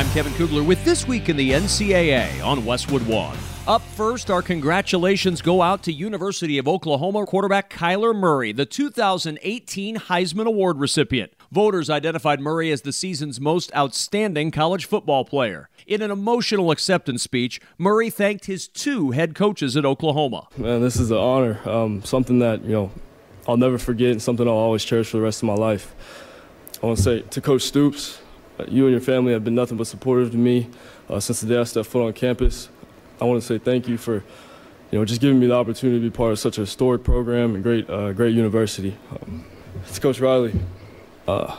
I'm Kevin Kugler with This Week in the NCAA on Westwood One. Up first, our congratulations go out to University of Oklahoma quarterback Kyler Murray, the 2018 Heisman Award recipient. Voters identified Murray as the season's most outstanding college football player. In an emotional acceptance speech, Murray thanked his two head coaches at Oklahoma. Man, this is an honor, um, something that you know I'll never forget, and something I'll always cherish for the rest of my life. I want to say to Coach Stoops, you and your family have been nothing but supportive to me uh, since the day I stepped foot on campus. I want to say thank you for, you know, just giving me the opportunity to be part of such a historic program and great, uh, great university. Um, to Coach Riley, uh,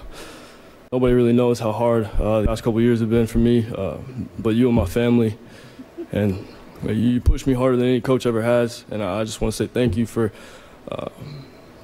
nobody really knows how hard uh, the last couple years have been for me, uh, but you and my family, and you pushed me harder than any coach ever has, and I just want to say thank you for,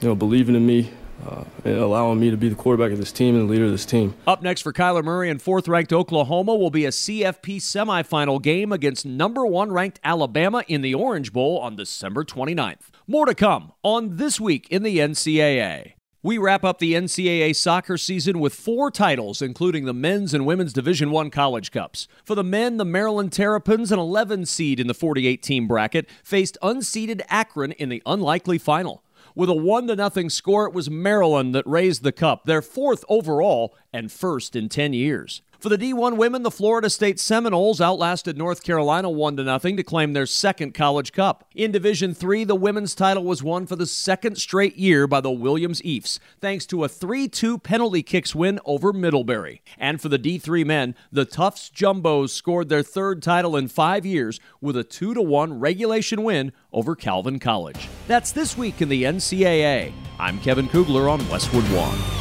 you know, believing in me uh, allowing me to be the quarterback of this team and the leader of this team. Up next for Kyler Murray and fourth ranked Oklahoma will be a CFP semifinal game against number one ranked Alabama in the Orange Bowl on December 29th. More to come on This Week in the NCAA. We wrap up the NCAA soccer season with four titles, including the men's and women's Division One college cups. For the men, the Maryland Terrapins, an 11 seed in the 48 team bracket, faced unseeded Akron in the unlikely final. With a 1 to nothing score, it was Maryland that raised the cup, their fourth overall and first in 10 years. For the D1 women, the Florida State Seminoles outlasted North Carolina 1 0 to claim their second college cup. In Division 3, the women's title was won for the second straight year by the Williams Ephs, thanks to a 3 2 penalty kicks win over Middlebury. And for the D3 men, the Tufts Jumbos scored their third title in five years with a 2 1 regulation win over Calvin College. That's this week in the NCAA. I'm Kevin Kugler on Westwood One.